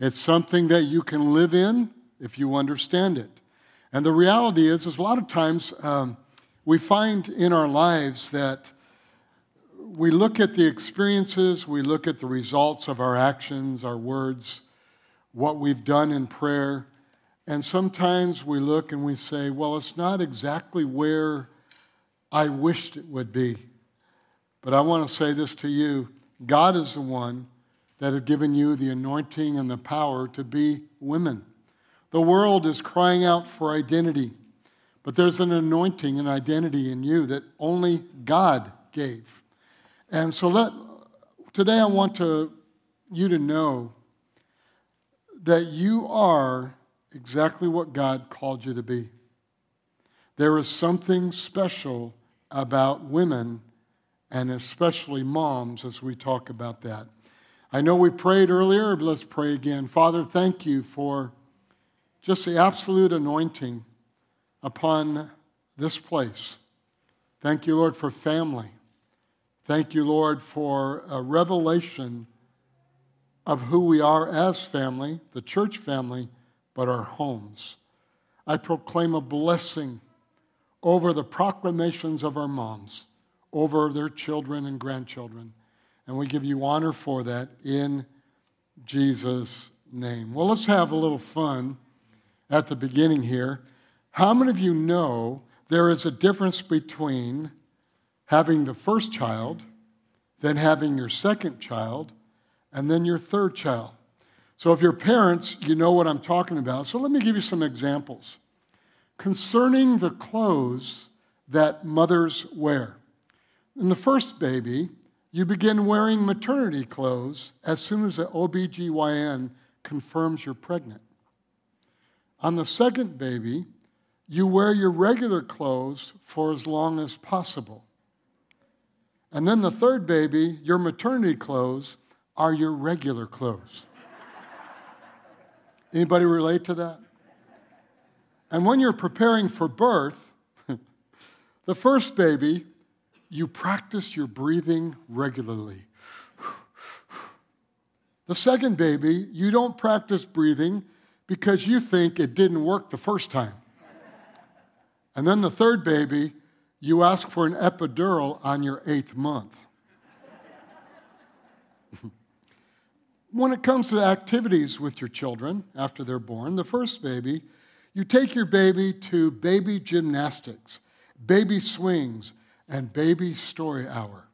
It's something that you can live in if you understand it. And the reality is, is a lot of times um, we find in our lives that we look at the experiences, we look at the results of our actions, our words, what we've done in prayer, and sometimes we look and we say, well, it's not exactly where I wished it would be. But I want to say this to you God is the one that have given you the anointing and the power to be women. The world is crying out for identity, but there's an anointing and identity in you that only God gave. And so let, today I want to, you to know that you are exactly what God called you to be. There is something special about women and especially moms as we talk about that. I know we prayed earlier, but let's pray again. Father, thank you for just the absolute anointing upon this place. Thank you, Lord, for family. Thank you, Lord, for a revelation of who we are as family, the church family, but our homes. I proclaim a blessing over the proclamations of our moms, over their children and grandchildren. And we give you honor for that in Jesus' name. Well, let's have a little fun at the beginning here. How many of you know there is a difference between having the first child, then having your second child, and then your third child? So, if you're parents, you know what I'm talking about. So, let me give you some examples. Concerning the clothes that mothers wear. In the first baby, you begin wearing maternity clothes as soon as the OBGYN confirms you're pregnant. On the second baby, you wear your regular clothes for as long as possible. And then the third baby, your maternity clothes are your regular clothes. Anybody relate to that? And when you're preparing for birth, the first baby, you practice your breathing regularly. The second baby, you don't practice breathing because you think it didn't work the first time. And then the third baby, you ask for an epidural on your eighth month. when it comes to activities with your children after they're born, the first baby, you take your baby to baby gymnastics, baby swings, and baby story hour.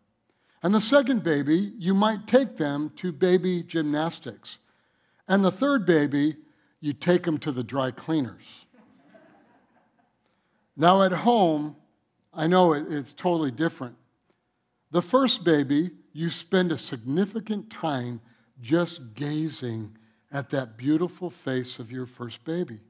And the second baby, you might take them to baby gymnastics. And the third baby, you take them to the dry cleaners. now, at home, I know it's totally different. The first baby, you spend a significant time just gazing at that beautiful face of your first baby.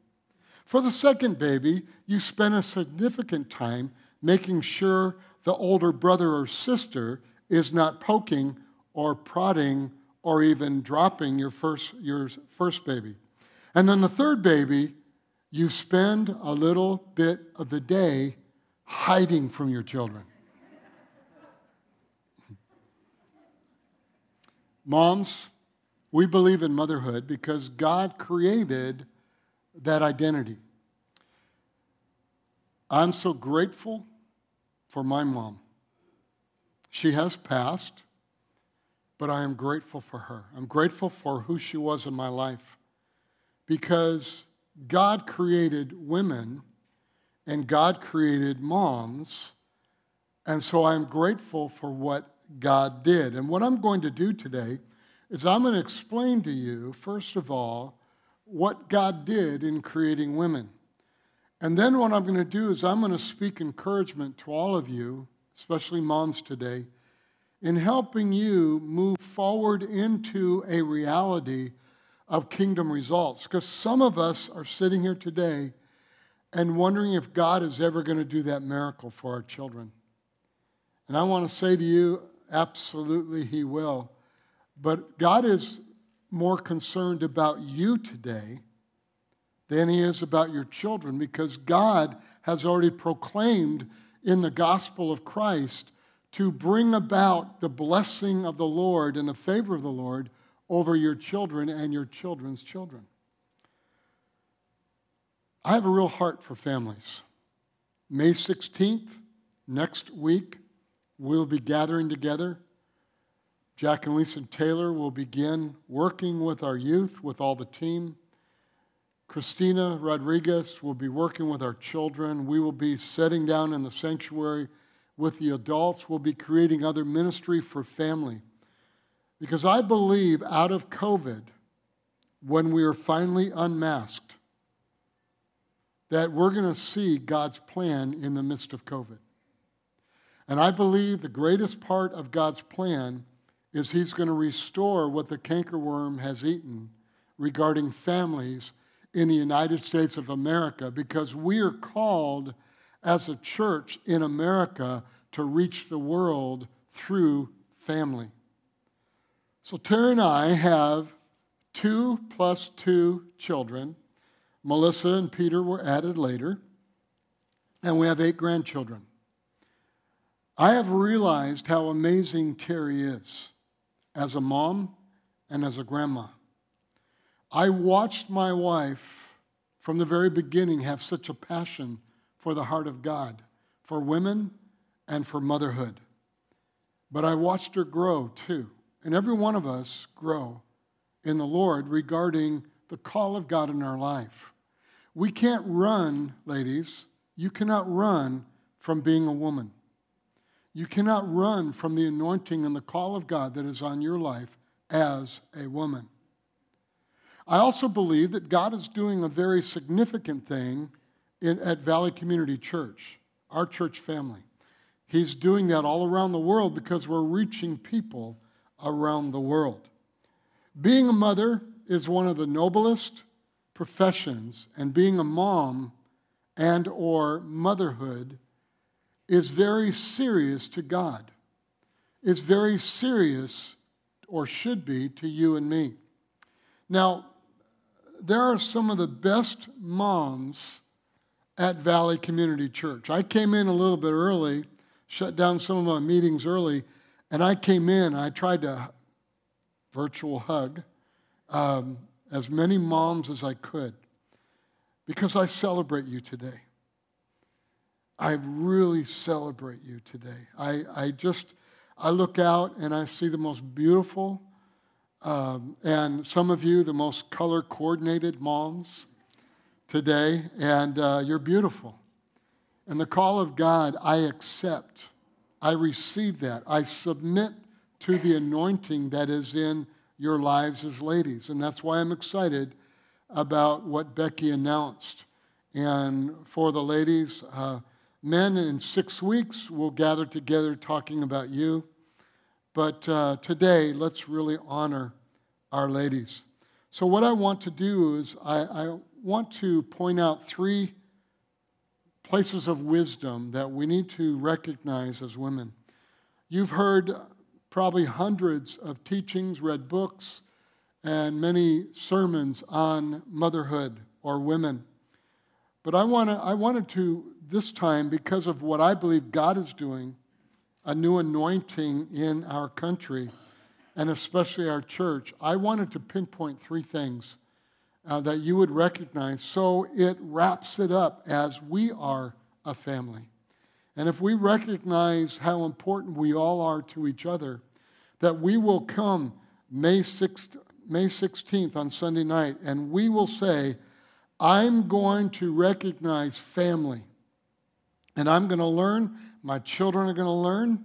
For the second baby, you spend a significant time making sure the older brother or sister is not poking or prodding or even dropping your first, your first baby. And then the third baby, you spend a little bit of the day hiding from your children. Moms, we believe in motherhood because God created that identity. I'm so grateful for my mom. She has passed, but I am grateful for her. I'm grateful for who she was in my life because God created women and God created moms. And so I'm grateful for what God did. And what I'm going to do today is I'm going to explain to you, first of all, what God did in creating women. And then what I'm going to do is I'm going to speak encouragement to all of you, especially moms today, in helping you move forward into a reality of kingdom results. Because some of us are sitting here today and wondering if God is ever going to do that miracle for our children. And I want to say to you, absolutely, He will. But God is more concerned about you today than He is about your children because God has already proclaimed in the gospel of Christ to bring about the blessing of the Lord and the favor of the Lord over your children and your children's children. I have a real heart for families. May 16th, next week, we'll be gathering together. Jack and Lisa Taylor will begin working with our youth, with all the team. Christina Rodriguez will be working with our children. We will be sitting down in the sanctuary with the adults. We'll be creating other ministry for family. Because I believe out of COVID, when we are finally unmasked, that we're going to see God's plan in the midst of COVID. And I believe the greatest part of God's plan is He's going to restore what the cankerworm has eaten regarding families in the United States of America because we are called as a church in America to reach the world through family. So Terry and I have two plus two children. Melissa and Peter were added later, and we have eight grandchildren. I have realized how amazing Terry is as a mom and as a grandma. I watched my wife from the very beginning have such a passion for the heart of God, for women, and for motherhood. But I watched her grow too and every one of us grow in the Lord regarding the call of God in our life. We can't run, ladies, you cannot run from being a woman. You cannot run from the anointing and the call of God that is on your life as a woman. I also believe that God is doing a very significant thing in, at Valley Community Church, our church family. He's doing that all around the world because we're reaching people around the world. Being a mother is one of the noblest professions, and being a mom and or motherhood is very serious to God. Is very serious or should be to you and me. Now, there are some of the best moms at Valley Community Church. I came in a little bit early, shut down some of my meetings early, and I came in, I tried to virtual hug um, as many moms as I could because I celebrate you today. I really celebrate you today. I, I just, I look out and I see the most beautiful, um, and some of you, the most color coordinated moms today, and uh, you're beautiful. And the call of God, I accept. I receive that. I submit to the anointing that is in your lives as ladies. And that's why I'm excited about what Becky announced. And for the ladies, uh, men in six weeks will gather together talking about you. But uh, today, let's really honor our ladies. So, what I want to do is, I, I want to point out three places of wisdom that we need to recognize as women. You've heard probably hundreds of teachings, read books, and many sermons on motherhood or women. But I, wanna, I wanted to, this time, because of what I believe God is doing, a new anointing in our country, and especially our church, I wanted to pinpoint three things uh, that you would recognize so it wraps it up as we are a family. And if we recognize how important we all are to each other, that we will come May 6th, May 16th on Sunday night and we will say, I'm going to recognize family. And I'm going to learn, my children are going to learn,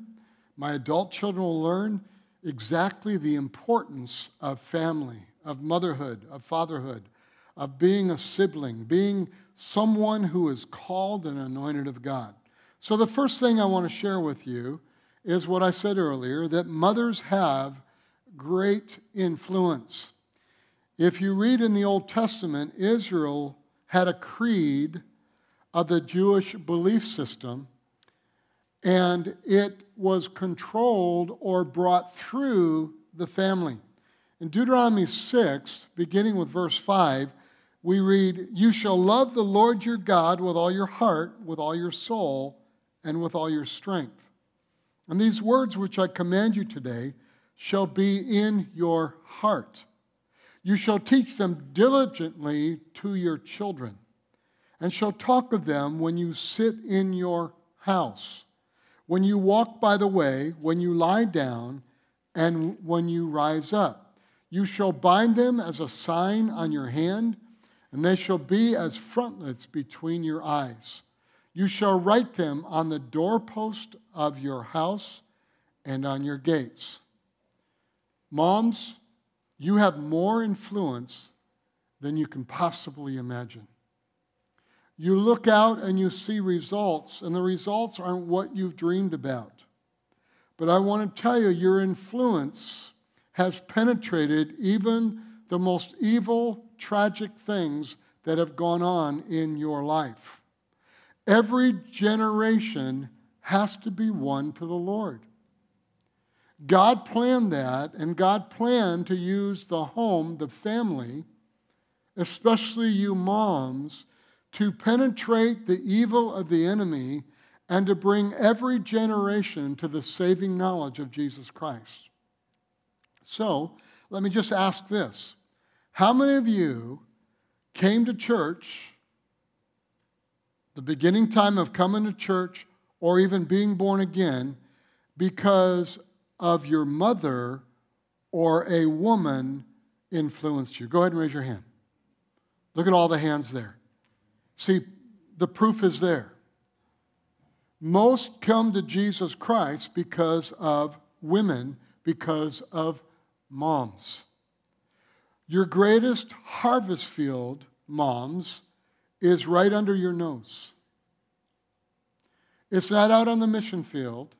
my adult children will learn exactly the importance of family, of motherhood, of fatherhood, of being a sibling, being someone who is called and anointed of God. So, the first thing I want to share with you is what I said earlier that mothers have great influence. If you read in the Old Testament, Israel had a creed of the Jewish belief system, and it was controlled or brought through the family. In Deuteronomy 6, beginning with verse 5, we read, You shall love the Lord your God with all your heart, with all your soul, and with all your strength. And these words which I command you today shall be in your heart. You shall teach them diligently to your children, and shall talk of them when you sit in your house, when you walk by the way, when you lie down, and when you rise up. You shall bind them as a sign on your hand, and they shall be as frontlets between your eyes. You shall write them on the doorpost of your house and on your gates. Moms, you have more influence than you can possibly imagine. You look out and you see results, and the results aren't what you've dreamed about. But I want to tell you, your influence has penetrated even the most evil, tragic things that have gone on in your life. Every generation has to be won to the Lord. God planned that, and God planned to use the home, the family, especially you moms, to penetrate the evil of the enemy and to bring every generation to the saving knowledge of Jesus Christ. So, let me just ask this How many of you came to church, the beginning time of coming to church, or even being born again, because of your mother or a woman influenced you? Go ahead and raise your hand. Look at all the hands there. See, the proof is there. Most come to Jesus Christ because of women, because of moms. Your greatest harvest field, moms, is right under your nose. It's not out on the mission field.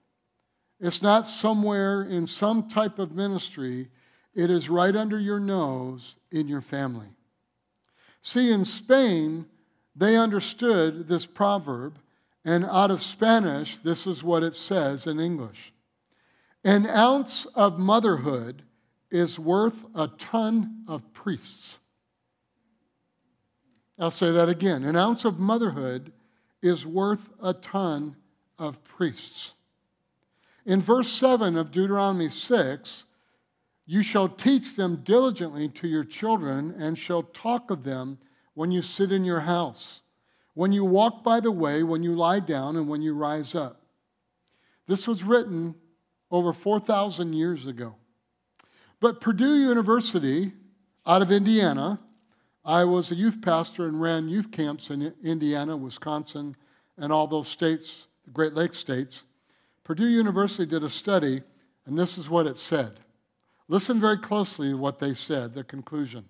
It's not somewhere in some type of ministry. It is right under your nose in your family. See, in Spain, they understood this proverb, and out of Spanish, this is what it says in English An ounce of motherhood is worth a ton of priests. I'll say that again. An ounce of motherhood is worth a ton of priests. In verse 7 of Deuteronomy 6, you shall teach them diligently to your children and shall talk of them when you sit in your house, when you walk by the way, when you lie down, and when you rise up. This was written over 4,000 years ago. But Purdue University, out of Indiana, I was a youth pastor and ran youth camps in Indiana, Wisconsin, and all those states, the Great Lakes states. Purdue University did a study, and this is what it said. Listen very closely to what they said, the conclusion.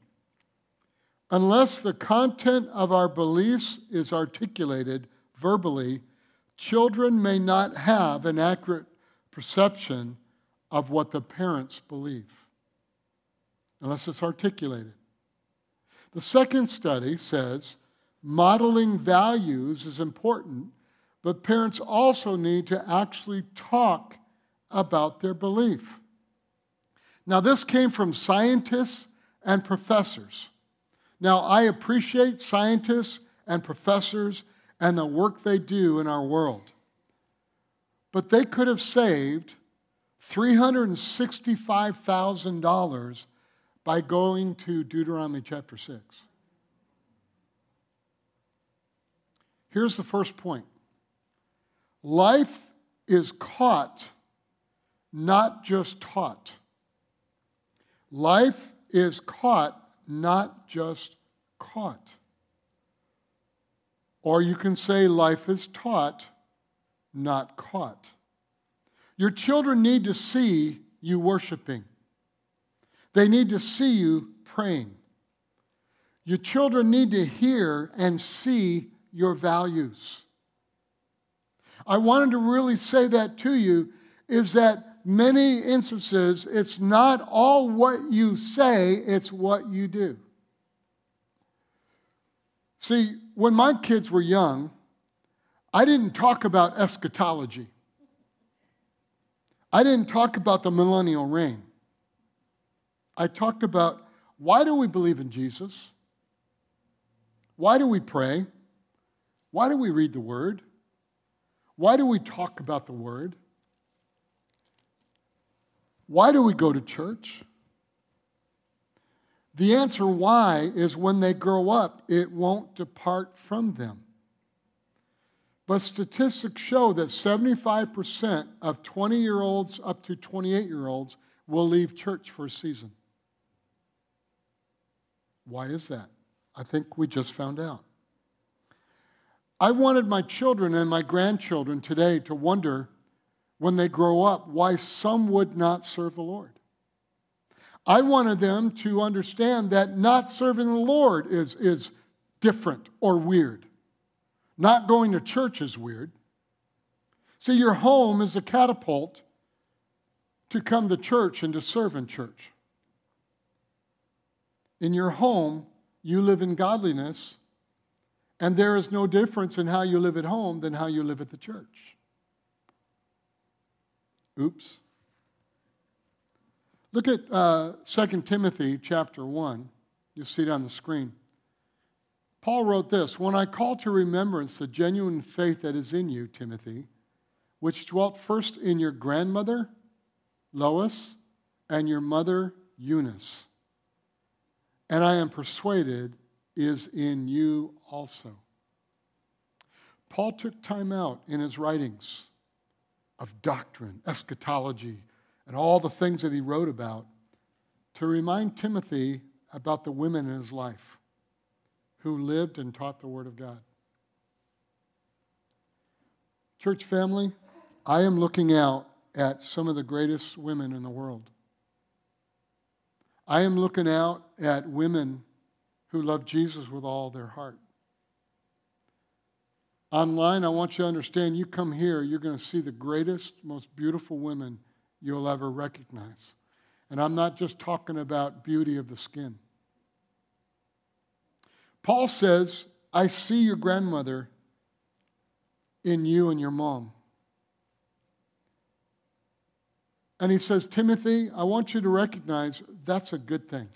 Unless the content of our beliefs is articulated verbally, children may not have an accurate perception of what the parents believe, unless it's articulated. The second study says modeling values is important but parents also need to actually talk about their belief. Now, this came from scientists and professors. Now, I appreciate scientists and professors and the work they do in our world. But they could have saved $365,000 by going to Deuteronomy chapter 6. Here's the first point Life is caught, not just taught. Life is caught, not just caught. Or you can say life is taught, not caught. Your children need to see you worshiping. They need to see you praying. Your children need to hear and see your values. I wanted to really say that to you is that many instances, it's not all what you say, it's what you do. See, when my kids were young, I didn't talk about eschatology. I didn't talk about the millennial reign. I talked about why do we believe in Jesus? Why do we pray? Why do we read the Word? Why do we talk about the Word? Why do we go to church? The answer why is when they grow up, it won't depart from them. But statistics show that 75% of 20 year olds up to 28 year olds will leave church for a season. Why is that? I think we just found out. I wanted my children and my grandchildren today to wonder when they grow up why some would not serve the Lord. I wanted them to understand that not serving the Lord is, is different or weird. Not going to church is weird. See, your home is a catapult to come to church and to serve in church. In your home, you live in godliness, and there is no difference in how you live at home than how you live at the church. Oops. Look at uh, 2 Timothy chapter 1. You'll see it on the screen. Paul wrote this When I call to remembrance the genuine faith that is in you, Timothy, which dwelt first in your grandmother, Lois, and your mother, Eunice, and I am persuaded is in you also. Paul took time out in his writings of doctrine, eschatology, and all the things that he wrote about to remind Timothy about the women in his life who lived and taught the Word of God. Church family, I am looking out at some of the greatest women in the world. I am looking out at women who love Jesus with all their heart. Online, I want you to understand you come here, you're going to see the greatest, most beautiful women you'll ever recognize. And I'm not just talking about beauty of the skin. Paul says, I see your grandmother in you and your mom. And he says, Timothy, I want you to recognize that's a good thing.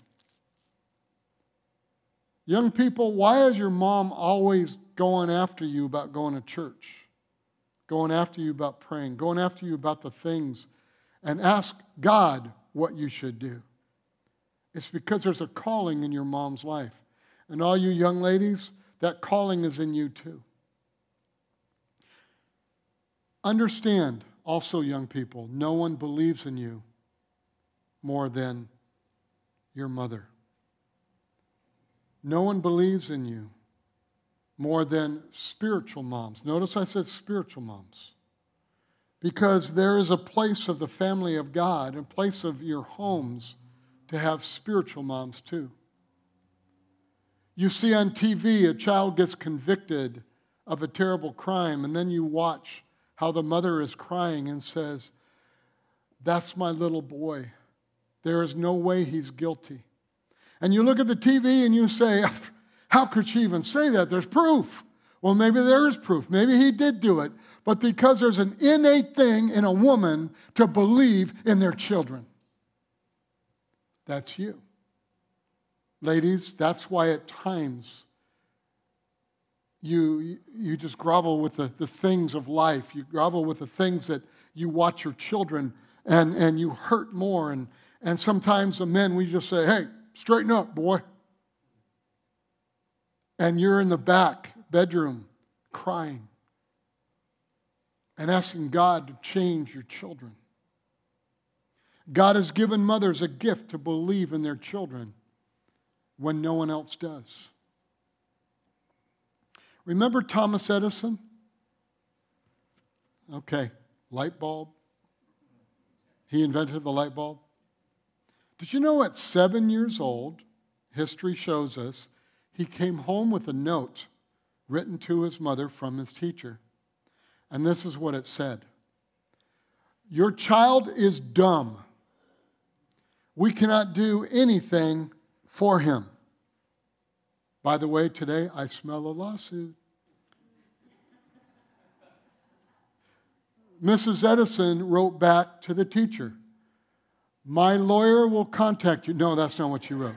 Young people, why is your mom always going after you about going to church? Going after you about praying, going after you about the things, and ask God what you should do. It's because there's a calling in your mom's life. And all you young ladies, that calling is in you too. Understand, also, young people, no one believes in you more than your mother. No one believes in you more than spiritual moms. Notice I said spiritual moms. Because there is a place of the family of God, a place of your homes to have spiritual moms too. You see on TV a child gets convicted of a terrible crime, and then you watch how the mother is crying and says, That's my little boy. There is no way he's guilty. And you look at the TV and you say, How could she even say that? There's proof. Well, maybe there is proof. Maybe he did do it. But because there's an innate thing in a woman to believe in their children. That's you. Ladies, that's why at times you, you just grovel with the, the things of life. You grovel with the things that you watch your children and, and you hurt more. And, and sometimes the men, we just say, hey, straighten up, boy. And you're in the back bedroom crying and asking God to change your children. God has given mothers a gift to believe in their children when no one else does. Remember Thomas Edison? Okay, light bulb. He invented the light bulb. Did you know at seven years old, history shows us, he came home with a note written to his mother from his teacher. And this is what it said Your child is dumb. We cannot do anything for him. By the way, today I smell a lawsuit. Mrs. Edison wrote back to the teacher, My lawyer will contact you. No, that's not what she wrote.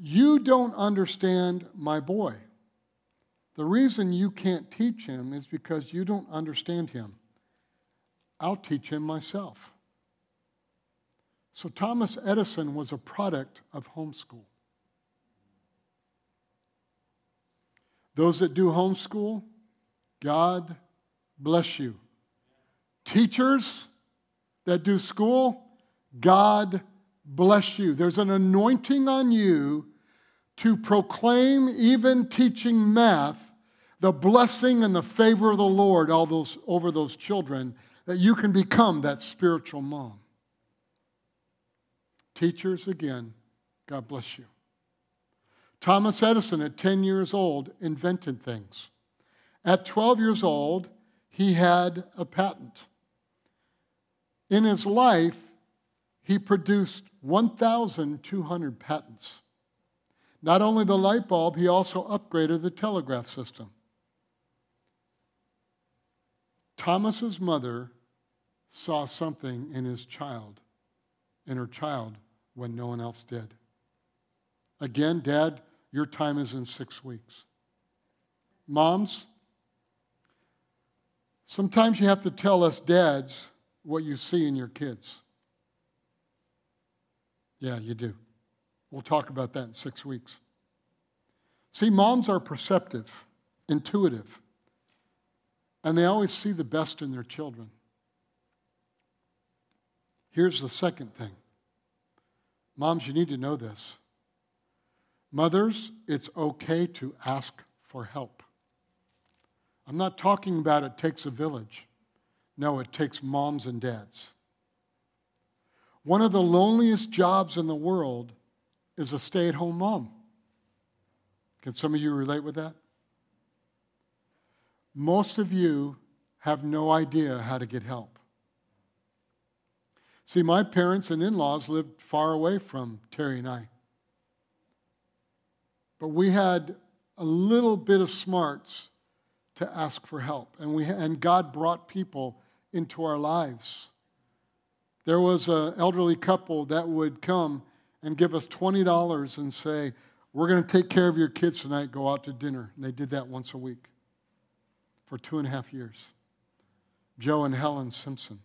You don't understand my boy. The reason you can't teach him is because you don't understand him. I'll teach him myself. So Thomas Edison was a product of homeschool. Those that do homeschool, God bless you. Teachers that do school, God bless you. There's an anointing on you to proclaim, even teaching math, the blessing and the favor of the Lord all those, over those children, that you can become that spiritual mom. Teachers, again, God bless you. Thomas Edison, at 10 years old, invented things. At 12 years old, he had a patent. In his life, he produced 1,200 patents. Not only the light bulb, he also upgraded the telegraph system. Thomas's mother saw something in his child, in her child, when no one else did. Again, Dad, your time is in six weeks. Moms, sometimes you have to tell us dads what you see in your kids. Yeah, you do. We'll talk about that in six weeks. See, moms are perceptive, intuitive, and they always see the best in their children. Here's the second thing Moms, you need to know this. Mothers, it's okay to ask for help. I'm not talking about it takes a village. No, it takes moms and dads. One of the loneliest jobs in the world is a stay at home mom. Can some of you relate with that? Most of you have no idea how to get help. See, my parents and in laws lived far away from Terry and I. But we had a little bit of smarts to ask for help. And, we, and God brought people into our lives. There was an elderly couple that would come and give us $20 and say, We're going to take care of your kids tonight, go out to dinner. And they did that once a week for two and a half years. Joe and Helen Simpson.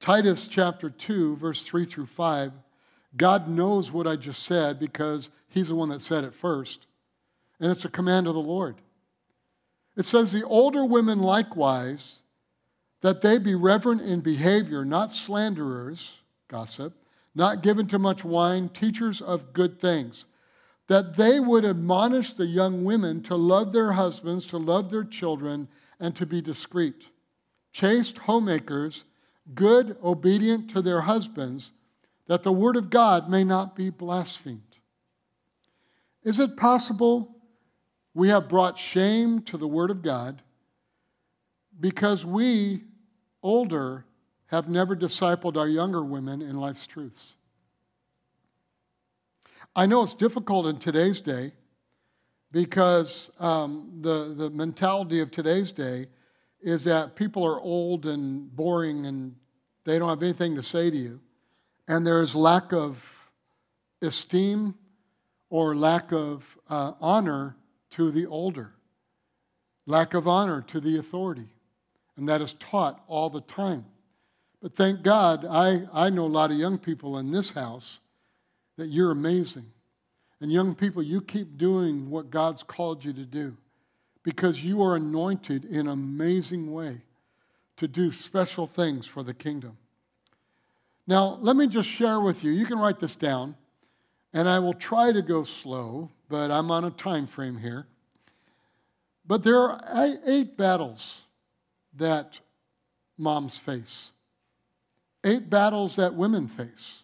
Titus chapter 2, verse 3 through 5, God knows what I just said because He's the one that said it first. And it's a command of the Lord. It says, The older women likewise, that they be reverent in behavior, not slanderers, gossip, not given to much wine, teachers of good things, that they would admonish the young women to love their husbands, to love their children, and to be discreet. Chaste homemakers good, obedient to their husbands, that the word of God may not be blasphemed. Is it possible we have brought shame to the word of God because we, older, have never discipled our younger women in life's truths? I know it's difficult in today's day because um, the, the mentality of today's day is that people are old and boring and they don't have anything to say to you. And there's lack of esteem or lack of uh, honor to the older, lack of honor to the authority. And that is taught all the time. But thank God, I, I know a lot of young people in this house that you're amazing. And young people, you keep doing what God's called you to do because you are anointed in an amazing way to do special things for the kingdom. Now, let me just share with you. You can write this down, and I will try to go slow, but I'm on a time frame here. But there are eight battles that moms face, eight battles that women face.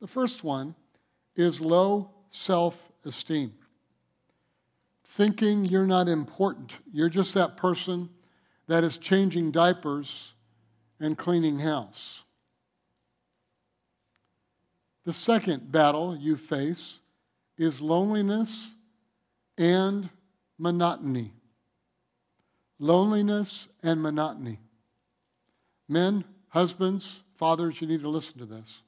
The first one is low self esteem thinking you're not important. You're just that person that is changing diapers and cleaning house. The second battle you face is loneliness and monotony. Loneliness and monotony. Men, husbands, fathers, you need to listen to this.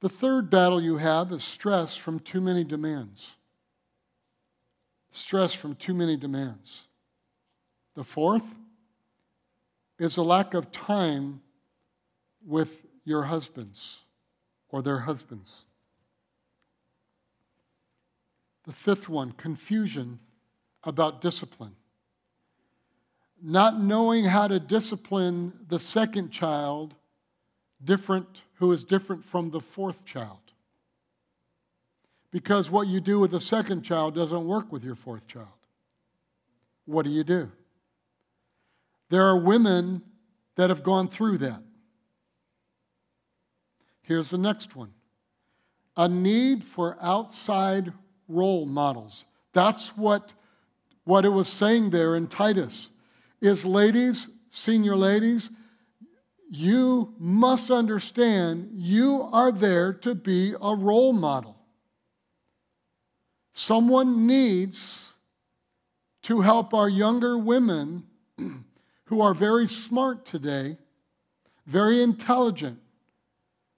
The third battle you have is stress from too many demands stress from too many demands. The fourth is a lack of time with your husbands or their husbands. The fifth one confusion about discipline. Not knowing how to discipline the second child different who is different from the fourth child. Because what you do with the second child doesn't work with your fourth child. What do you do? There are women that have gone through that. Here's the next one a need for outside role models. That's what, what it was saying there in Titus. Is ladies, senior ladies, you must understand you are there to be a role model. Someone needs to help our younger women who are very smart today, very intelligent.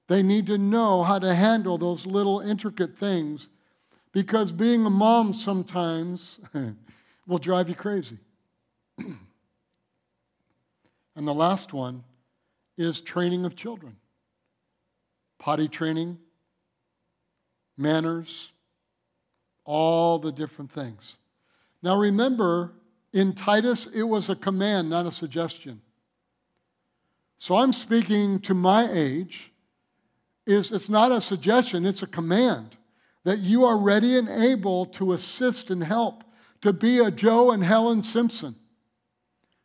They need to know how to handle those little intricate things because being a mom sometimes will drive you crazy. and the last one is training of children potty training, manners, all the different things. Now remember, in Titus, it was a command, not a suggestion. So I'm speaking to my age. Is it's not a suggestion, it's a command that you are ready and able to assist and help, to be a Joe and Helen Simpson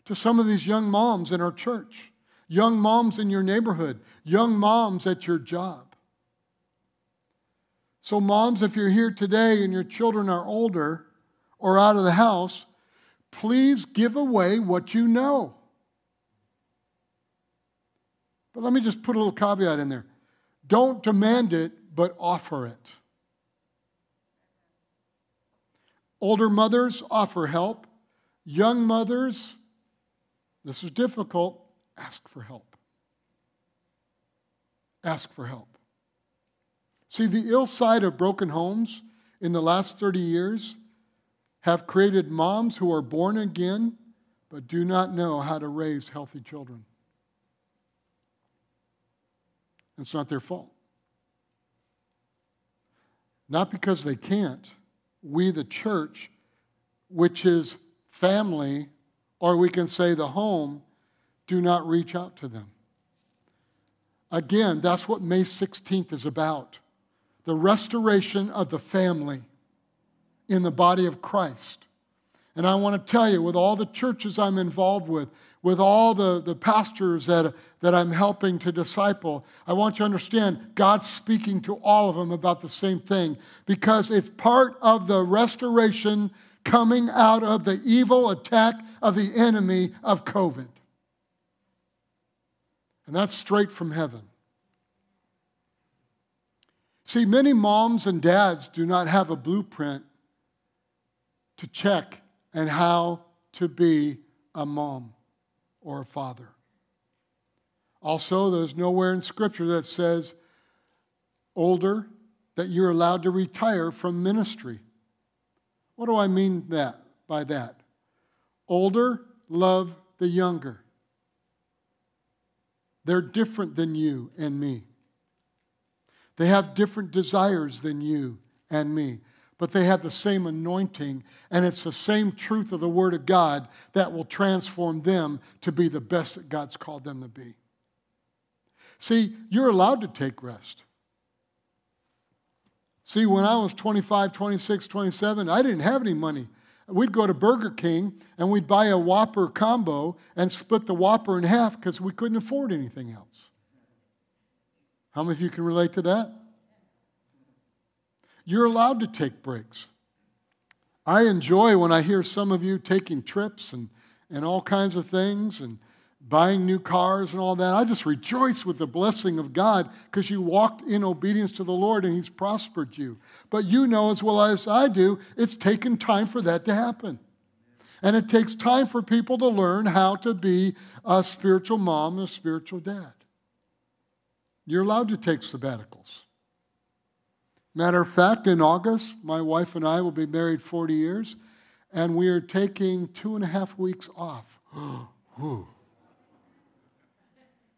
to some of these young moms in our church, young moms in your neighborhood, young moms at your job. So, moms, if you're here today and your children are older or out of the house, please give away what you know. But let me just put a little caveat in there. Don't demand it, but offer it. Older mothers offer help. Young mothers, this is difficult, ask for help. Ask for help. See, the ill side of broken homes in the last 30 years have created moms who are born again but do not know how to raise healthy children. It's not their fault. Not because they can't. We, the church, which is family, or we can say the home, do not reach out to them. Again, that's what May 16th is about the restoration of the family in the body of Christ. And I want to tell you, with all the churches I'm involved with, with all the, the pastors that, that I'm helping to disciple, I want you to understand God's speaking to all of them about the same thing because it's part of the restoration coming out of the evil attack of the enemy of COVID. And that's straight from heaven. See, many moms and dads do not have a blueprint to check and how to be a mom or a father. Also, there's nowhere in Scripture that says older that you're allowed to retire from ministry. What do I mean that by that? Older love the younger. They're different than you and me. They have different desires than you and me, but they have the same anointing, and it's the same truth of the Word of God that will transform them to be the best that God's called them to be. See, you're allowed to take rest. See, when I was 25, 26, 27, I didn't have any money. We'd go to Burger King and we'd buy a Whopper combo and split the Whopper in half because we couldn't afford anything else. How many of you can relate to that? You're allowed to take breaks. I enjoy when I hear some of you taking trips and, and all kinds of things and buying new cars and all that. I just rejoice with the blessing of God because you walked in obedience to the Lord and He's prospered you. But you know as well as I do, it's taken time for that to happen. And it takes time for people to learn how to be a spiritual mom and a spiritual dad. You're allowed to take sabbaticals. Matter of fact, in August, my wife and I will be married 40 years, and we are taking two and a half weeks off.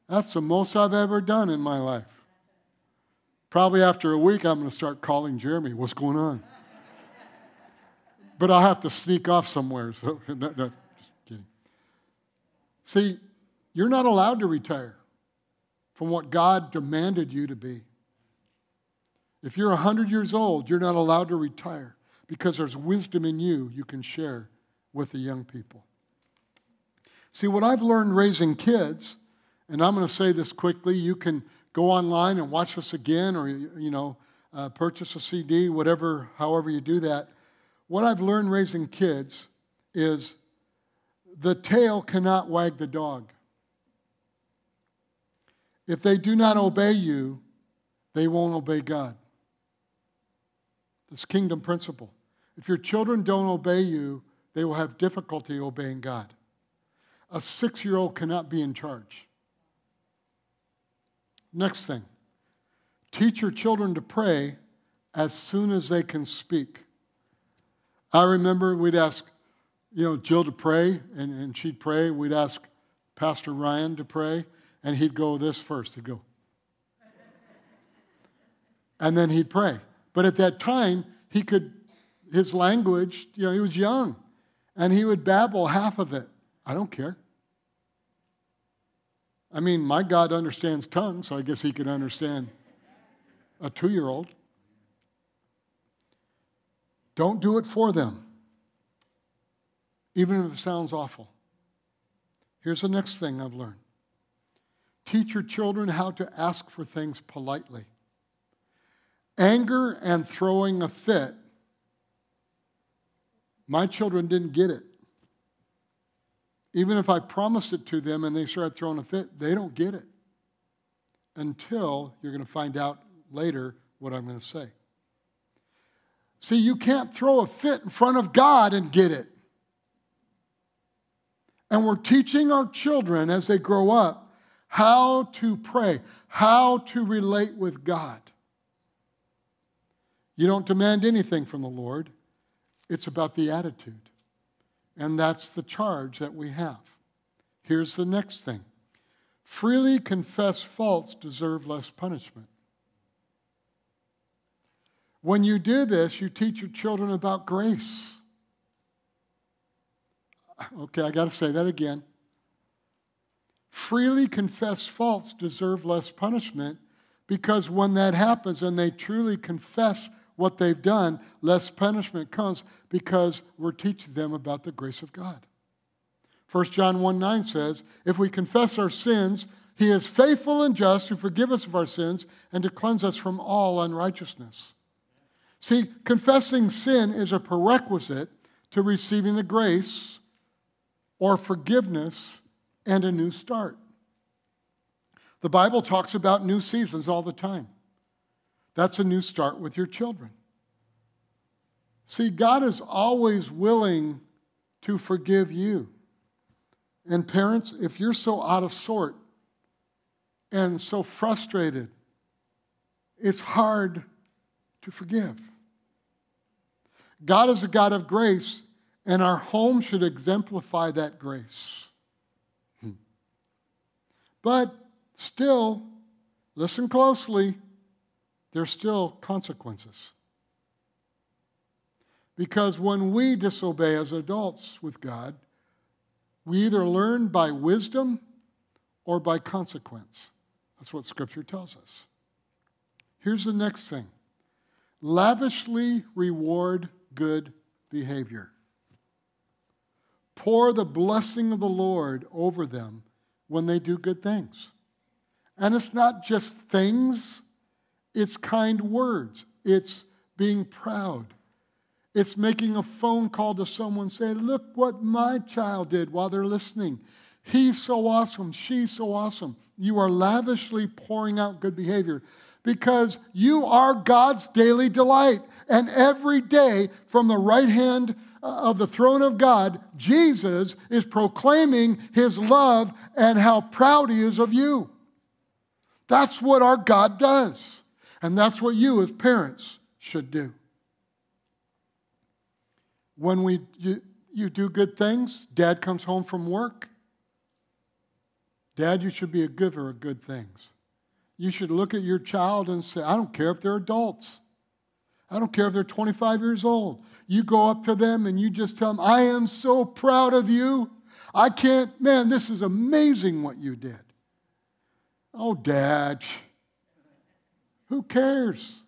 That's the most I've ever done in my life. Probably after a week, I'm going to start calling Jeremy. What's going on? but I'll have to sneak off somewhere. So, no, no, just kidding. See, you're not allowed to retire from what God demanded you to be. If you're 100 years old, you're not allowed to retire because there's wisdom in you you can share with the young people. See, what I've learned raising kids, and I'm going to say this quickly, you can go online and watch this again or, you know, uh, purchase a CD, whatever, however you do that. What I've learned raising kids is the tail cannot wag the dog. If they do not obey you, they won't obey God. This kingdom principle. If your children don't obey you, they will have difficulty obeying God. A six year old cannot be in charge. Next thing teach your children to pray as soon as they can speak. I remember we'd ask, you know, Jill to pray, and, and she'd pray. We'd ask Pastor Ryan to pray, and he'd go this first. He'd go. And then he'd pray. But at that time, he could, his language, you know, he was young, and he would babble half of it. I don't care. I mean, my God understands tongues, so I guess he could understand a two year old. Don't do it for them, even if it sounds awful. Here's the next thing I've learned teach your children how to ask for things politely. Anger and throwing a fit, my children didn't get it. Even if I promised it to them and they started throwing a fit, they don't get it until you're going to find out later what I'm going to say. See, you can't throw a fit in front of God and get it. And we're teaching our children as they grow up how to pray, how to relate with God. You don't demand anything from the Lord, it's about the attitude. And that's the charge that we have. Here's the next thing freely confessed faults deserve less punishment. When you do this, you teach your children about grace. Okay, I got to say that again. Freely confessed faults deserve less punishment because when that happens and they truly confess what they've done, less punishment comes because we're teaching them about the grace of God. 1 John 1 9 says, If we confess our sins, he is faithful and just to forgive us of our sins and to cleanse us from all unrighteousness. See, confessing sin is a prerequisite to receiving the grace or forgiveness and a new start. The Bible talks about new seasons all the time. That's a new start with your children. See, God is always willing to forgive you. And parents, if you're so out of sort and so frustrated, it's hard to forgive. God is a God of grace, and our home should exemplify that grace. Hmm. But still, listen closely there's still consequences. Because when we disobey as adults with God, we either learn by wisdom or by consequence. That's what Scripture tells us. Here's the next thing lavishly reward good behavior. Pour the blessing of the Lord over them when they do good things. And it's not just things, it's kind words, it's being proud. It's making a phone call to someone saying, Look what my child did while they're listening. He's so awesome. She's so awesome. You are lavishly pouring out good behavior because you are God's daily delight. And every day, from the right hand uh, of the throne of God, Jesus is proclaiming his love and how proud he is of you. That's what our God does. And that's what you, as parents, should do. When we, you, you do good things, dad comes home from work, Dad, you should be a giver of good things. You should look at your child and say, I don't care if they're adults. I don't care if they're 25 years old. You go up to them and you just tell them, I am so proud of you. I can't, man, this is amazing what you did. Oh, Dad, who cares?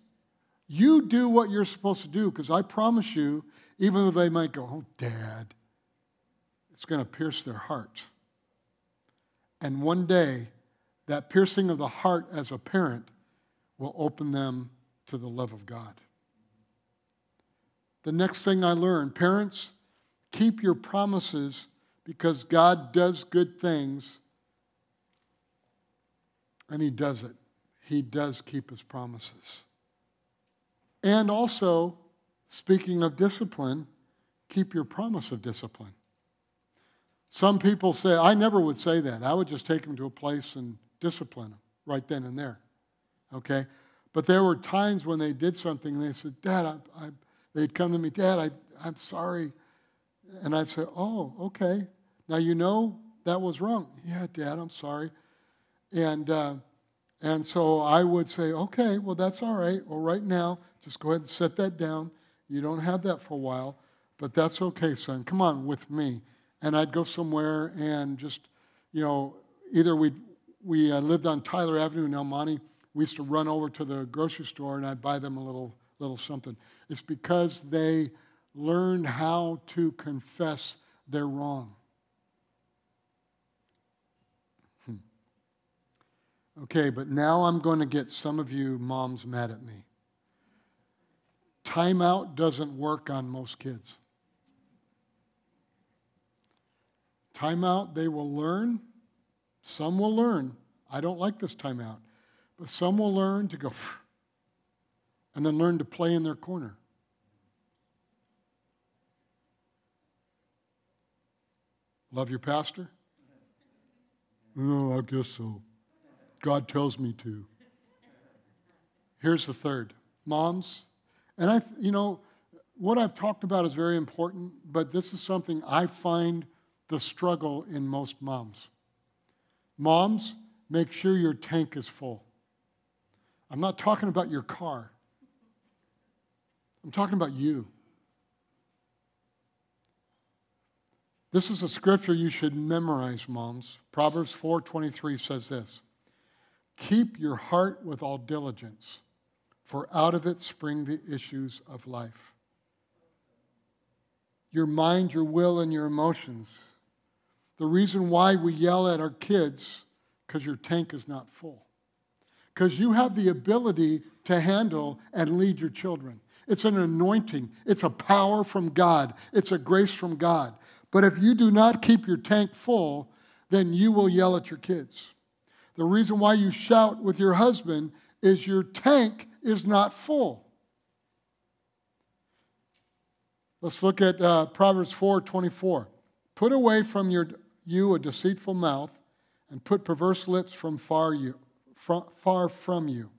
You do what you're supposed to do because I promise you, even though they might go, Oh, Dad, it's going to pierce their heart. And one day, that piercing of the heart as a parent will open them to the love of God. The next thing I learned parents, keep your promises because God does good things and He does it. He does keep His promises. And also, speaking of discipline, keep your promise of discipline. Some people say, I never would say that. I would just take them to a place and discipline them right then and there. Okay? But there were times when they did something and they said, Dad, I, I, they'd come to me, Dad, I, I'm sorry. And I'd say, Oh, okay. Now you know that was wrong. Yeah, Dad, I'm sorry. And, uh, and so I would say, Okay, well, that's all right. Well, right now, just go ahead and set that down. You don't have that for a while, but that's okay, son. Come on with me. And I'd go somewhere and just, you know, either we'd we uh, lived on Tyler Avenue in El Monte. We used to run over to the grocery store and I'd buy them a little, little something. It's because they learned how to confess their wrong. Okay, but now I'm going to get some of you moms mad at me. Timeout doesn't work on most kids. Timeout, they will learn some will learn, I don't like this timeout, but some will learn to go and then learn to play in their corner. Love your pastor? No, I guess so. God tells me to. Here's the third moms. And I, you know, what I've talked about is very important, but this is something I find the struggle in most moms. Moms, make sure your tank is full. I'm not talking about your car. I'm talking about you. This is a scripture you should memorize, moms. Proverbs 4:23 says this. Keep your heart with all diligence, for out of it spring the issues of life. Your mind, your will, and your emotions the reason why we yell at our kids, because your tank is not full. Because you have the ability to handle and lead your children. It's an anointing, it's a power from God, it's a grace from God. But if you do not keep your tank full, then you will yell at your kids. The reason why you shout with your husband is your tank is not full. Let's look at uh, Proverbs 4 24. Put away from your you a deceitful mouth, and put perverse lips from far, you, from, far from you.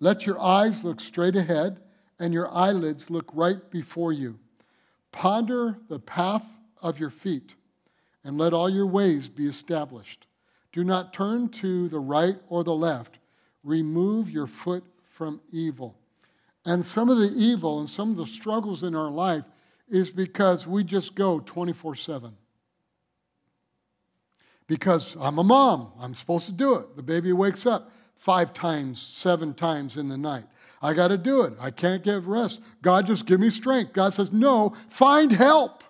Let your eyes look straight ahead, and your eyelids look right before you. Ponder the path of your feet, and let all your ways be established. Do not turn to the right or the left. Remove your foot from evil. And some of the evil and some of the struggles in our life is because we just go 24 7 because I'm a mom. I'm supposed to do it. The baby wakes up five times, seven times in the night. I got to do it. I can't get rest. God, just give me strength. God says, No, find help.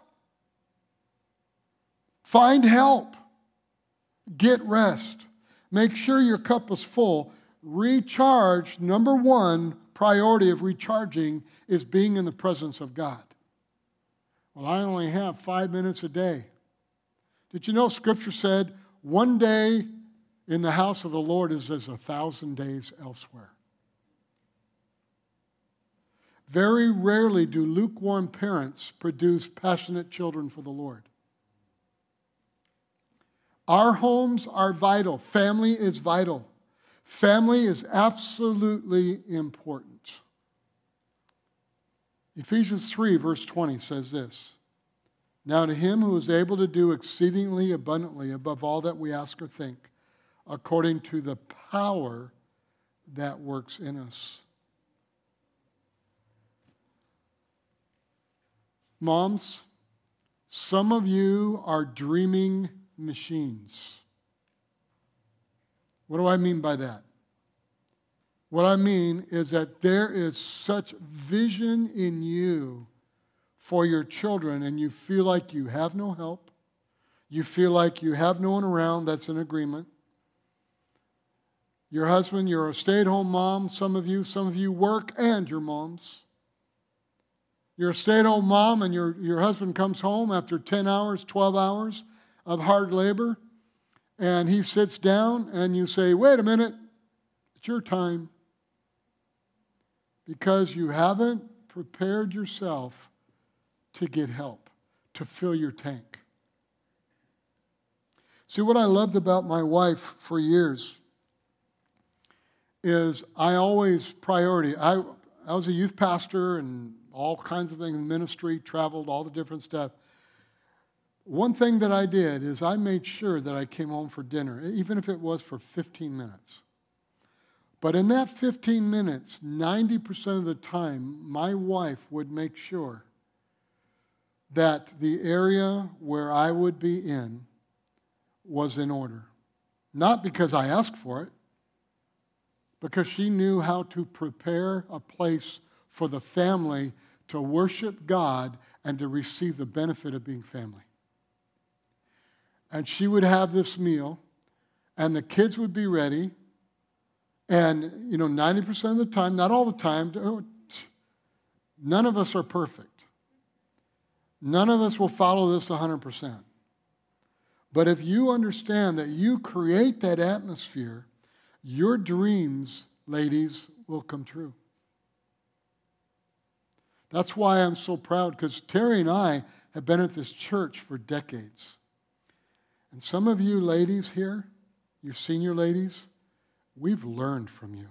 Find help. Get rest. Make sure your cup is full. Recharge. Number one priority of recharging is being in the presence of God. Well, I only have five minutes a day. Did you know Scripture said one day in the house of the Lord is as a thousand days elsewhere? Very rarely do lukewarm parents produce passionate children for the Lord. Our homes are vital. Family is vital. Family is absolutely important. Ephesians 3, verse 20 says this now, to him who is able to do exceedingly abundantly above all that we ask or think, according to the power that works in us. Moms, some of you are dreaming machines. What do I mean by that? What I mean is that there is such vision in you for your children, and you feel like you have no help. You feel like you have no one around that's in agreement. Your husband, you're a stay at home mom, some of you, some of you work and your moms. You're a stay at home mom, and your, your husband comes home after 10 hours, 12 hours of hard labor, and he sits down, and you say, Wait a minute, it's your time. Because you haven't prepared yourself to get help, to fill your tank. See, what I loved about my wife for years is I always priority. I, I was a youth pastor and all kinds of things in ministry, traveled, all the different stuff. One thing that I did is I made sure that I came home for dinner, even if it was for 15 minutes. But in that 15 minutes, 90% of the time, my wife would make sure that the area where I would be in was in order. Not because I asked for it, because she knew how to prepare a place for the family to worship God and to receive the benefit of being family. And she would have this meal, and the kids would be ready. And, you know, 90% of the time, not all the time, oh, none of us are perfect. None of us will follow this 100%. But if you understand that you create that atmosphere, your dreams, ladies, will come true. That's why I'm so proud, because Terry and I have been at this church for decades. And some of you ladies here, you senior ladies, we've learned from you.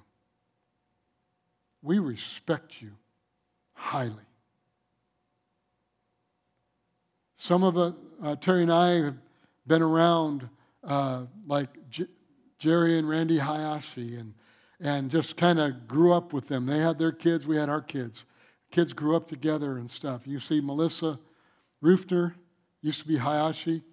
We respect you highly. Some of us, uh, Terry and I have been around uh, like J- Jerry and Randy Hayashi and, and just kind of grew up with them. They had their kids, we had our kids. Kids grew up together and stuff. You see Melissa Rufner used to be Hayashi,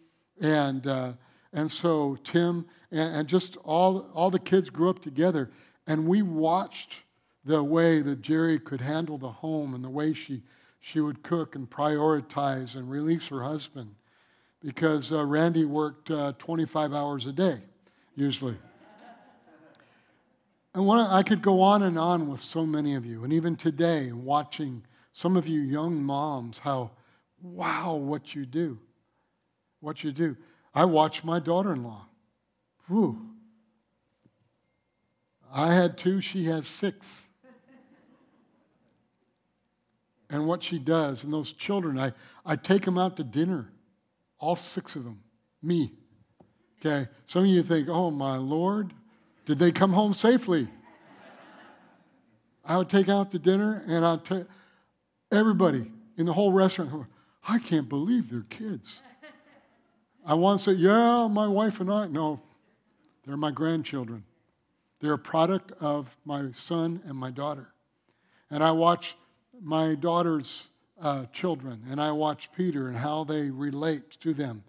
and, uh, and so Tim, and, and just all, all the kids grew up together. And we watched the way that Jerry could handle the home and the way she she would cook and prioritize and release her husband because uh, Randy worked uh, 25 hours a day, usually. And I could go on and on with so many of you, and even today, watching some of you young moms, how wow, what you do. What you do. I watch my daughter in law. Whew. I had two, she has six and what she does. And those children, I, I take them out to dinner, all six of them, me. Okay, some of you think, oh my Lord, did they come home safely? I would take out to dinner and I'd take everybody in the whole restaurant, I can't believe they're kids. I want to say, yeah, my wife and I, no, they're my grandchildren. They're a product of my son and my daughter. And I watch my daughter's uh, children and I watch Peter and how they relate to them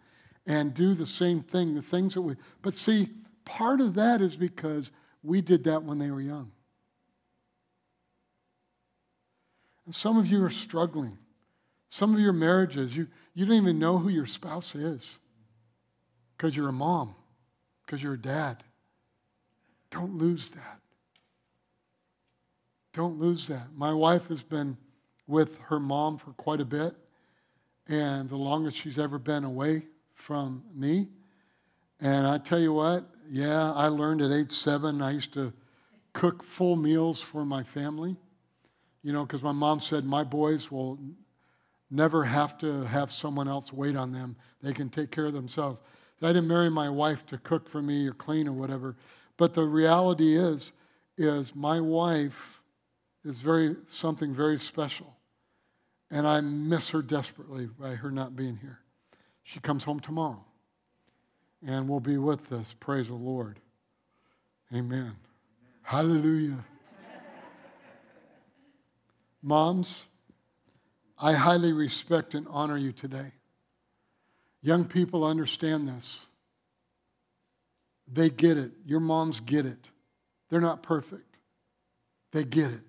and do the same thing, the things that we. But see, part of that is because we did that when they were young. And some of you are struggling. Some of your marriages, you, you don't even know who your spouse is because you're a mom, because you're a dad. Don't lose that. Don't lose that. My wife has been with her mom for quite a bit, and the longest she's ever been away from me. And I tell you what, yeah, I learned at age seven, I used to cook full meals for my family. You know, because my mom said, my boys will never have to have someone else wait on them. They can take care of themselves. I didn't marry my wife to cook for me or clean or whatever. But the reality is, is my wife is very something very special. And I miss her desperately by her not being here. She comes home tomorrow and we'll be with us. Praise the Lord. Amen. Hallelujah. Moms, I highly respect and honor you today. Young people understand this. They get it. Your moms get it. They're not perfect. They get it.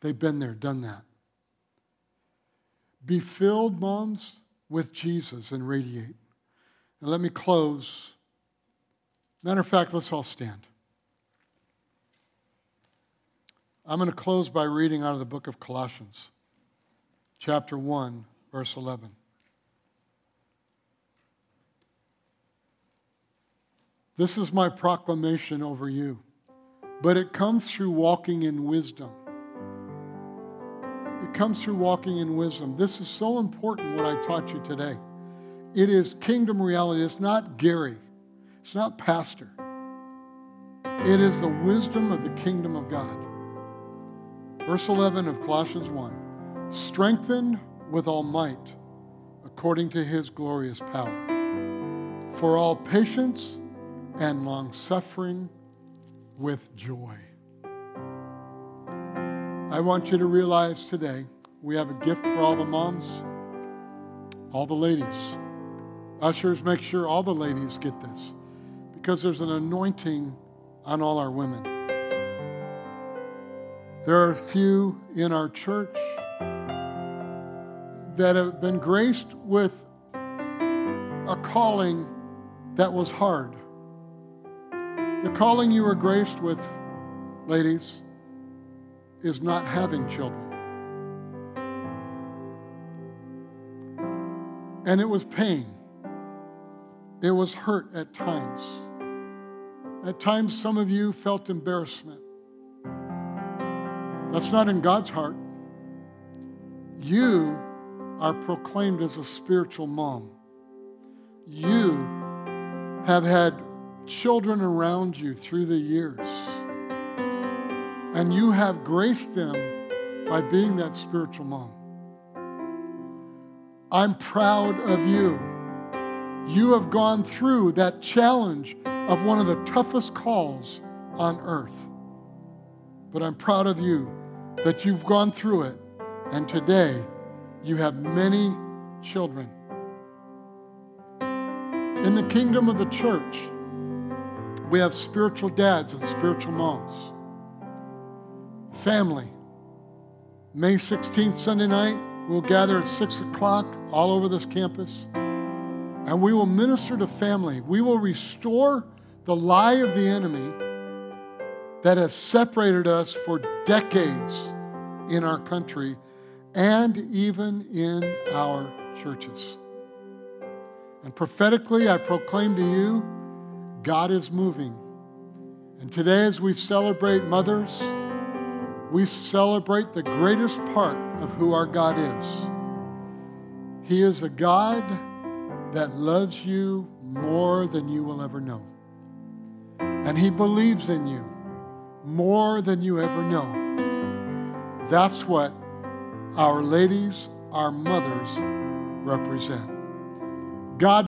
They've been there, done that. Be filled, moms, with Jesus and radiate. And let me close. Matter of fact, let's all stand. I'm going to close by reading out of the book of Colossians, chapter 1, verse 11. This is my proclamation over you, but it comes through walking in wisdom. It comes through walking in wisdom. This is so important what I taught you today. It is kingdom reality. It's not Gary, it's not pastor. It is the wisdom of the kingdom of God. Verse 11 of Colossians 1 strengthened with all might according to his glorious power, for all patience and long suffering with joy. I want you to realize today we have a gift for all the moms, all the ladies. Ushers, make sure all the ladies get this because there's an anointing on all our women. There are a few in our church that have been graced with a calling that was hard. The calling you were graced with, ladies, is not having children. And it was pain. It was hurt at times. At times, some of you felt embarrassment. That's not in God's heart. You are proclaimed as a spiritual mom. You have had children around you through the years, and you have graced them by being that spiritual mom. I'm proud of you. You have gone through that challenge of one of the toughest calls on earth. But I'm proud of you that you've gone through it, and today you have many children. In the kingdom of the church, we have spiritual dads and spiritual moms. Family. May 16th, Sunday night, we'll gather at 6 o'clock all over this campus, and we will minister to family. We will restore the lie of the enemy that has separated us for decades in our country and even in our churches. And prophetically, I proclaim to you God is moving. And today, as we celebrate mothers, we celebrate the greatest part of who our God is. He is a God that loves you more than you will ever know. And He believes in you more than you ever know. That's what our ladies, our mothers represent. God